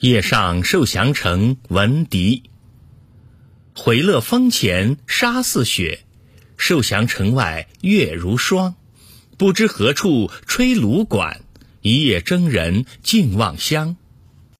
夜上受降城闻笛。回乐峰前沙似雪受降城外月如霜。不知何处吹芦管一夜征人尽望乡。